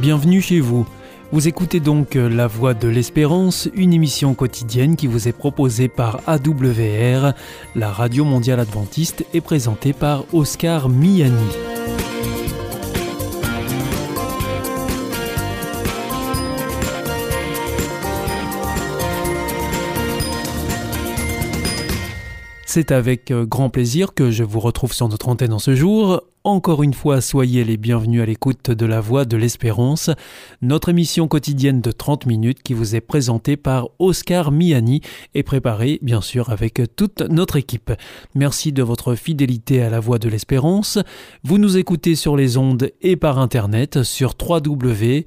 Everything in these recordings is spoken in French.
Bienvenue chez vous. Vous écoutez donc La Voix de l'Espérance, une émission quotidienne qui vous est proposée par AWR, la Radio Mondiale Adventiste, et présentée par Oscar Miani. C'est avec euh, grand plaisir que je vous retrouve sur notre antenne en ce jour. Encore une fois, soyez les bienvenus à l'écoute de la Voix de l'Espérance, notre émission quotidienne de 30 minutes qui vous est présentée par Oscar Miani et préparée bien sûr avec toute notre équipe. Merci de votre fidélité à la Voix de l'Espérance. Vous nous écoutez sur les ondes et par internet sur www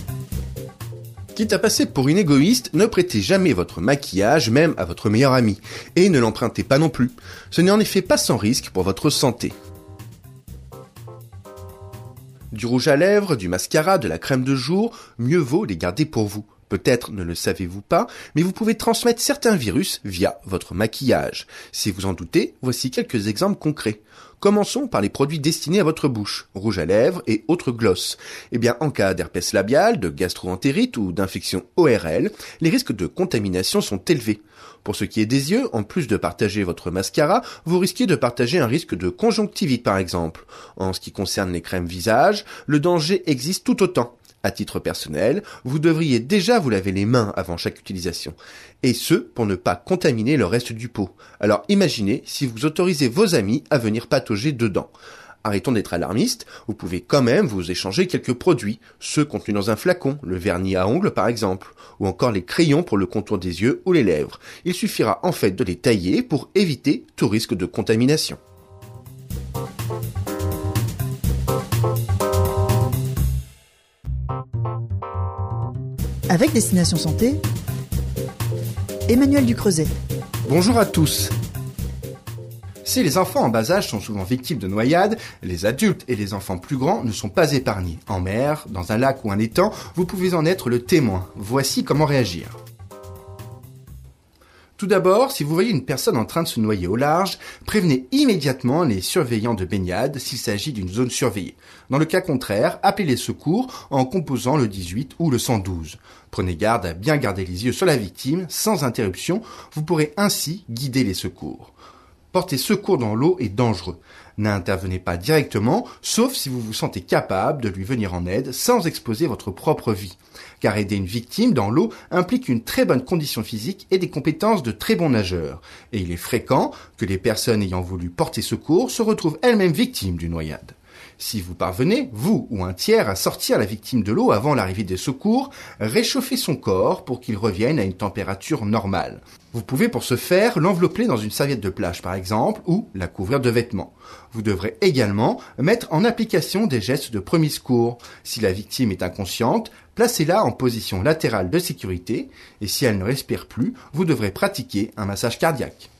Quitte à passer pour une égoïste, ne prêtez jamais votre maquillage même à votre meilleur ami. Et ne l'empruntez pas non plus. Ce n'est en effet pas sans risque pour votre santé. Du rouge à lèvres, du mascara, de la crème de jour, mieux vaut les garder pour vous. Peut-être ne le savez-vous pas, mais vous pouvez transmettre certains virus via votre maquillage. Si vous en doutez, voici quelques exemples concrets. Commençons par les produits destinés à votre bouche, rouge à lèvres et autres glosses. Eh bien, en cas d'herpès labial, de gastroentérite ou d'infection ORL, les risques de contamination sont élevés. Pour ce qui est des yeux, en plus de partager votre mascara, vous risquez de partager un risque de conjonctivite par exemple. En ce qui concerne les crèmes visage, le danger existe tout autant. À titre personnel, vous devriez déjà vous laver les mains avant chaque utilisation. Et ce, pour ne pas contaminer le reste du pot. Alors imaginez si vous autorisez vos amis à venir patauger dedans. Arrêtons d'être alarmistes, vous pouvez quand même vous échanger quelques produits, ceux contenus dans un flacon, le vernis à ongles par exemple, ou encore les crayons pour le contour des yeux ou les lèvres. Il suffira en fait de les tailler pour éviter tout risque de contamination. Avec Destination Santé, Emmanuel Ducreuset. Bonjour à tous. Si les enfants en bas âge sont souvent victimes de noyades, les adultes et les enfants plus grands ne sont pas épargnés. En mer, dans un lac ou un étang, vous pouvez en être le témoin. Voici comment réagir. Tout d'abord, si vous voyez une personne en train de se noyer au large, prévenez immédiatement les surveillants de baignade s'il s'agit d'une zone surveillée. Dans le cas contraire, appelez les secours en composant le 18 ou le 112. Prenez garde à bien garder les yeux sur la victime, sans interruption, vous pourrez ainsi guider les secours. Porter secours dans l'eau est dangereux. N'intervenez pas directement, sauf si vous vous sentez capable de lui venir en aide sans exposer votre propre vie. Car aider une victime dans l'eau implique une très bonne condition physique et des compétences de très bons nageurs. Et il est fréquent que les personnes ayant voulu porter secours se retrouvent elles-mêmes victimes d'une noyade. Si vous parvenez, vous ou un tiers, à sortir la victime de l'eau avant l'arrivée des secours, réchauffez son corps pour qu'il revienne à une température normale. Vous pouvez pour ce faire l'envelopper dans une serviette de plage par exemple ou la couvrir de vêtements. Vous devrez également mettre en application des gestes de premier secours. Si la victime est inconsciente, placez-la en position latérale de sécurité et si elle ne respire plus, vous devrez pratiquer un massage cardiaque.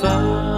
放。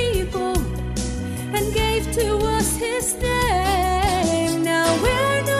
people and gave to us his name. Now we're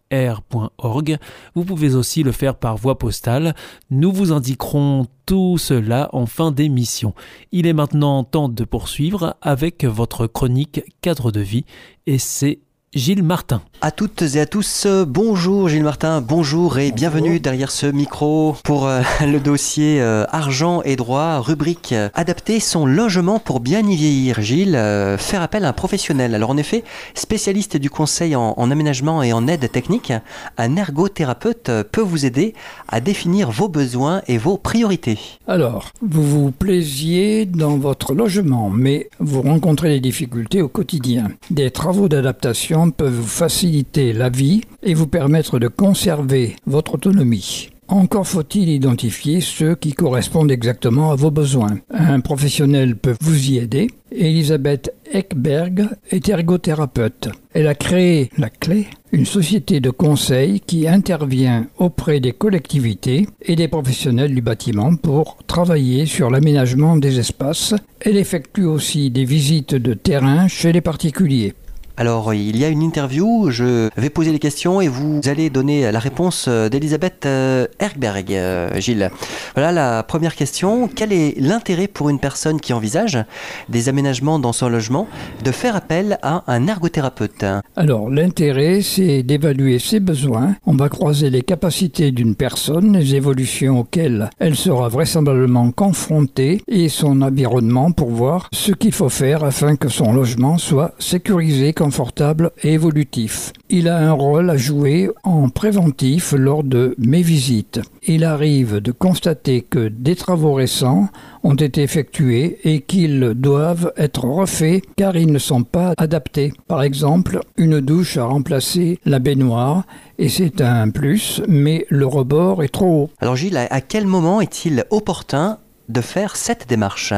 Vous pouvez aussi le faire par voie postale. Nous vous indiquerons tout cela en fin d'émission. Il est maintenant temps de poursuivre avec votre chronique cadre de vie et c'est Gilles Martin. À toutes et à tous, euh, bonjour Gilles Martin, bonjour et bienvenue derrière ce micro pour euh, le dossier euh, argent et droit, rubrique euh, adapter son logement pour bien y vieillir. Gilles, faire appel à un professionnel. Alors en effet, spécialiste du conseil en, en aménagement et en aide technique, un ergothérapeute peut vous aider à définir vos besoins et vos priorités. Alors, vous vous plaisiez dans votre logement, mais vous rencontrez des difficultés au quotidien. Des travaux d'adaptation peuvent vous faciliter la vie et vous permettre de conserver votre autonomie. Encore faut-il identifier ceux qui correspondent exactement à vos besoins. Un professionnel peut vous y aider. Elisabeth Ekberg est ergothérapeute. Elle a créé La Clé, une société de conseil qui intervient auprès des collectivités et des professionnels du bâtiment pour travailler sur l'aménagement des espaces. Elle effectue aussi des visites de terrain chez les particuliers. Alors, il y a une interview, je vais poser les questions et vous allez donner la réponse euh, d'Elisabeth euh, Ergberg, euh, Gilles. Voilà la première question. Quel est l'intérêt pour une personne qui envisage des aménagements dans son logement de faire appel à un ergothérapeute? Alors, l'intérêt, c'est d'évaluer ses besoins. On va croiser les capacités d'une personne, les évolutions auxquelles elle sera vraisemblablement confrontée et son environnement pour voir ce qu'il faut faire afin que son logement soit sécurisé, confortable et évolutif. Il a un rôle à jouer en préventif lors de mes visites. Il arrive de constater que des travaux récents ont été effectués et qu'ils doivent être refaits car ils ne sont pas adaptés. Par exemple, une douche a remplacé la baignoire et c'est un plus, mais le rebord est trop haut. Alors Gilles, à- quel moment est-il opportun de faire cette démarche?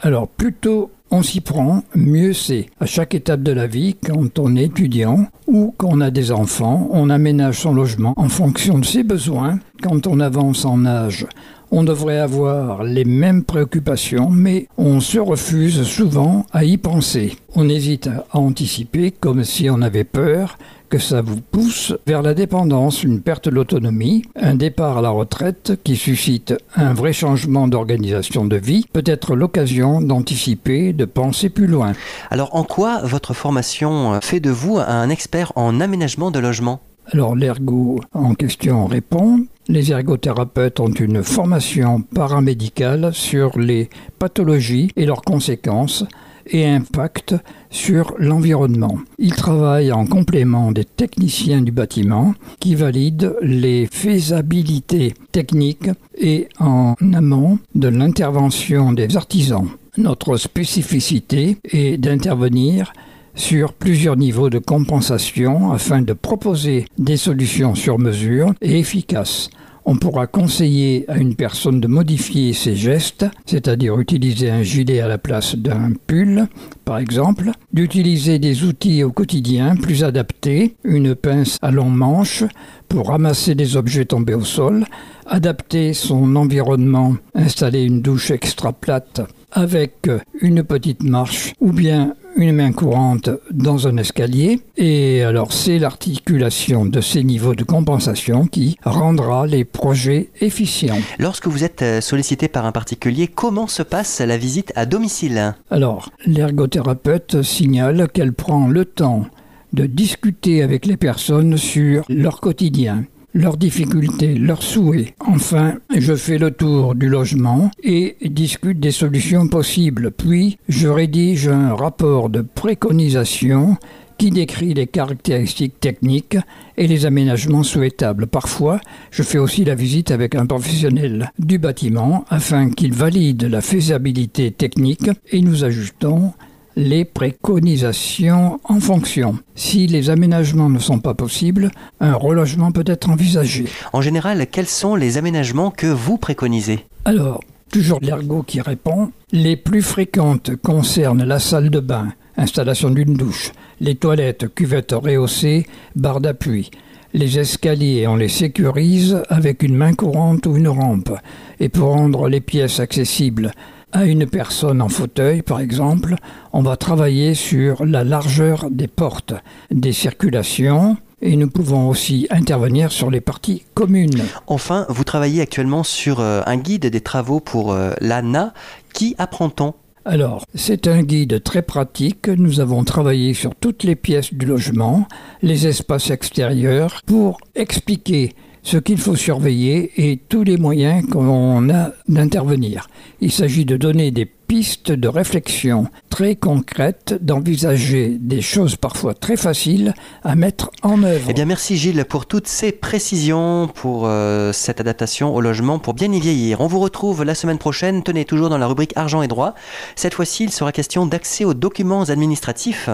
Alors plutôt on s'y prend, mieux c'est. À chaque étape de la vie, quand on est étudiant ou qu'on a des enfants, on aménage son logement en fonction de ses besoins. Quand on avance en âge, on devrait avoir les mêmes préoccupations, mais on se refuse souvent à y penser. On hésite à anticiper comme si on avait peur que ça vous pousse vers la dépendance, une perte d'autonomie, un départ à la retraite qui suscite un vrai changement d'organisation de vie, peut être l'occasion d'anticiper, de penser plus loin. Alors en quoi votre formation fait de vous un expert en aménagement de logement Alors l'ergo en question répond. Les ergothérapeutes ont une formation paramédicale sur les pathologies et leurs conséquences et impact sur l'environnement. Ils travaillent en complément des techniciens du bâtiment qui valident les faisabilités techniques et en amont de l'intervention des artisans. Notre spécificité est d'intervenir sur plusieurs niveaux de compensation afin de proposer des solutions sur mesure et efficaces. On pourra conseiller à une personne de modifier ses gestes, c'est-à-dire utiliser un gilet à la place d'un pull, par exemple, d'utiliser des outils au quotidien plus adaptés, une pince à long manche pour ramasser des objets tombés au sol, adapter son environnement, installer une douche extra plate avec une petite marche ou bien une main courante dans un escalier. Et alors c'est l'articulation de ces niveaux de compensation qui rendra les projets efficients. Lorsque vous êtes euh, sollicité par un particulier, comment se passe la visite à domicile? Alors, l'ergothérapeute signale qu'elle prend le temps de discuter avec les personnes sur leur quotidien, leurs difficultés, leurs souhaits. Enfin, je fais le tour du logement et discute des solutions possibles. Puis, je rédige un rapport de préconisation qui décrit les caractéristiques techniques et les aménagements souhaitables. Parfois, je fais aussi la visite avec un professionnel du bâtiment afin qu'il valide la faisabilité technique et nous ajustons les préconisations en fonction. Si les aménagements ne sont pas possibles, un relogement peut être envisagé. En général, quels sont les aménagements que vous préconisez? Alors, toujours l'ergot qui répond, les plus fréquentes concernent la salle de bain, installation d'une douche, les toilettes, cuvettes rehaussées, barres d'appui. Les escaliers, on les sécurise avec une main courante ou une rampe. Et pour rendre les pièces accessibles à une personne en fauteuil, par exemple, on va travailler sur la largeur des portes, des circulations, et nous pouvons aussi intervenir sur les parties communes. Enfin, vous travaillez actuellement sur euh, un guide des travaux pour euh, l'ANA. Qui apprend-on Alors, c'est un guide très pratique. Nous avons travaillé sur toutes les pièces du logement, les espaces extérieurs, pour expliquer ce qu'il faut surveiller et tous les moyens qu'on a d'intervenir. Il s'agit de donner des pistes de réflexion très concrètes, d'envisager des choses parfois très faciles à mettre en œuvre. Eh bien, merci Gilles pour toutes ces précisions, pour euh, cette adaptation au logement pour bien y vieillir. On vous retrouve la semaine prochaine, tenez toujours dans la rubrique argent et droit. Cette fois-ci, il sera question d'accès aux documents administratifs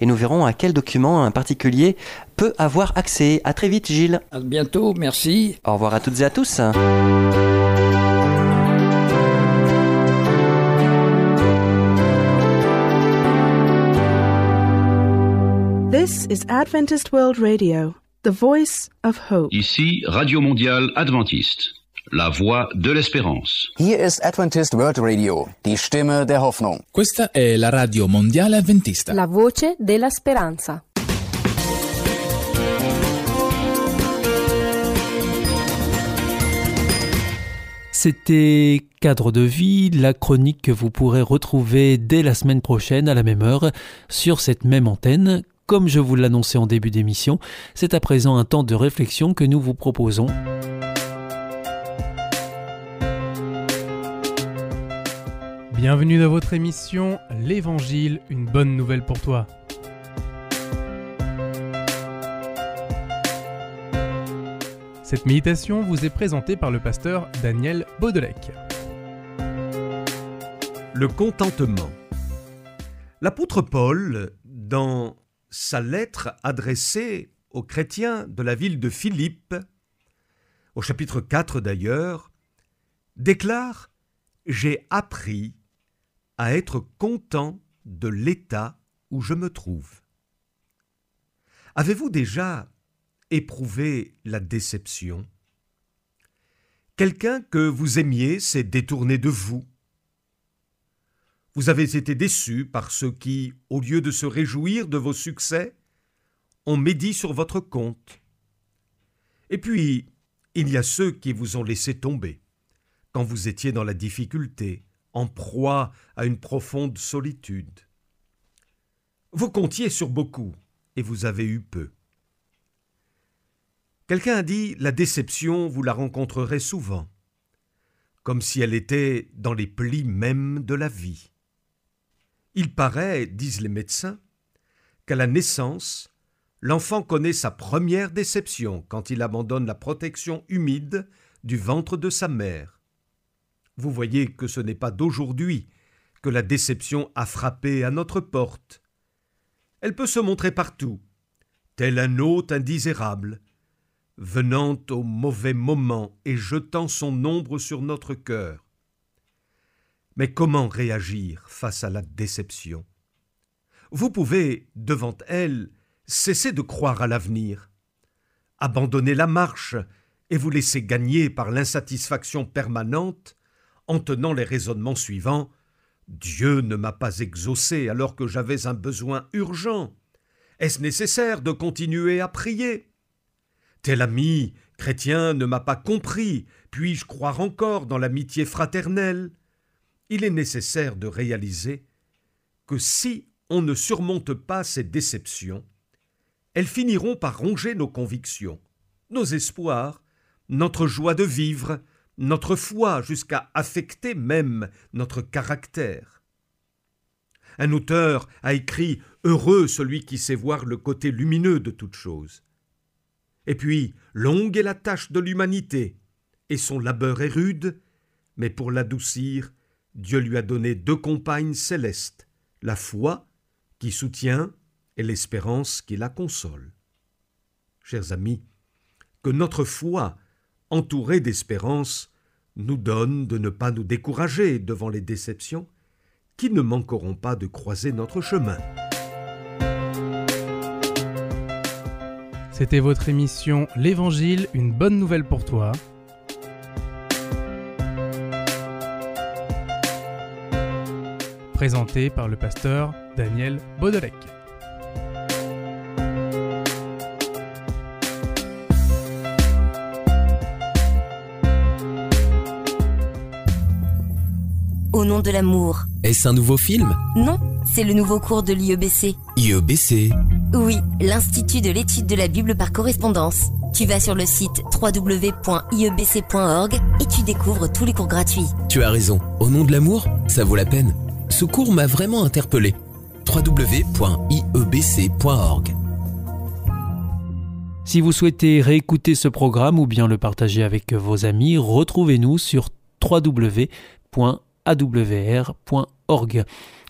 et nous verrons à quels documents un particulier peut avoir accès. À très vite Gilles. À bientôt, merci. Au revoir à toutes et à tous. This is Adventist World Radio, the voice of hope. Ici Radio Mondiale Adventiste, la voix de l'espérance. Hier ist Adventist World Radio, die Stimme der Hoffnung. Questa è la radio mondiale adventista. La voce della speranza. C'était Cadre de vie, la chronique que vous pourrez retrouver dès la semaine prochaine à la même heure sur cette même antenne. Comme je vous l'annonçais en début d'émission, c'est à présent un temps de réflexion que nous vous proposons. Bienvenue dans votre émission L'Évangile, une bonne nouvelle pour toi. Cette méditation vous est présentée par le pasteur Daniel Baudelec. Le contentement. L'apôtre Paul, dans sa lettre adressée aux chrétiens de la ville de Philippe, au chapitre 4 d'ailleurs, déclare J'ai appris à être content de l'état où je me trouve. Avez-vous déjà éprouvé la déception? Quelqu'un que vous aimiez s'est détourné de vous. Vous avez été déçu par ceux qui, au lieu de se réjouir de vos succès, ont médit sur votre compte. Et puis, il y a ceux qui vous ont laissé tomber quand vous étiez dans la difficulté, en proie à une profonde solitude. Vous comptiez sur beaucoup et vous avez eu peu. Quelqu'un a dit la déception, vous la rencontrerez souvent, comme si elle était dans les plis mêmes de la vie. Il paraît, disent les médecins, qu'à la naissance, l'enfant connaît sa première déception quand il abandonne la protection humide du ventre de sa mère. Vous voyez que ce n'est pas d'aujourd'hui que la déception a frappé à notre porte. Elle peut se montrer partout, tel un hôte indésirable, venant au mauvais moment et jetant son ombre sur notre cœur. Mais comment réagir face à la déception? Vous pouvez, devant elle, cesser de croire à l'avenir, abandonner la marche et vous laisser gagner par l'insatisfaction permanente en tenant les raisonnements suivants. Dieu ne m'a pas exaucé alors que j'avais un besoin urgent. Est-ce nécessaire de continuer à prier? Tel ami chrétien ne m'a pas compris, puis-je croire encore dans l'amitié fraternelle? Il est nécessaire de réaliser que si on ne surmonte pas ces déceptions, elles finiront par ronger nos convictions, nos espoirs, notre joie de vivre, notre foi, jusqu'à affecter même notre caractère. Un auteur a écrit Heureux celui qui sait voir le côté lumineux de toute chose. Et puis, longue est la tâche de l'humanité, et son labeur est rude, mais pour l'adoucir, Dieu lui a donné deux compagnes célestes, la foi, qui soutient, et l'espérance qui la console. Chers amis, que notre foi, entourée d'espérance, nous donne de ne pas nous décourager devant les déceptions qui ne manqueront pas de croiser notre chemin. C'était votre émission L'Évangile, une bonne nouvelle pour toi. Présentée par le pasteur Daniel Baudelec. Au nom de l'amour. Est-ce un nouveau film? Non, c'est le nouveau cours de l'IEBC. IEBC Oui, l'Institut de l'étude de la Bible par correspondance. Tu vas sur le site www.iebc.org et tu découvres tous les cours gratuits. Tu as raison, au nom de l'amour, ça vaut la peine. Ce cours m'a vraiment interpellé. www.iebc.org Si vous souhaitez réécouter ce programme ou bien le partager avec vos amis, retrouvez-nous sur www.awr.org.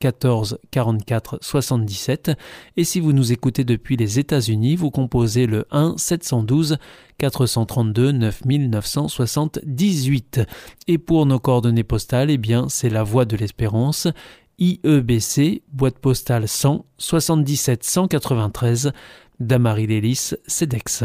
14 44 77 et si vous nous écoutez depuis les États-Unis, vous composez le 1 712 432 9978 et pour nos coordonnées postales, eh bien c'est la Voie de l'Espérance. IEBC boîte postale 100 77 193 Damary-Lélis, CEDEX.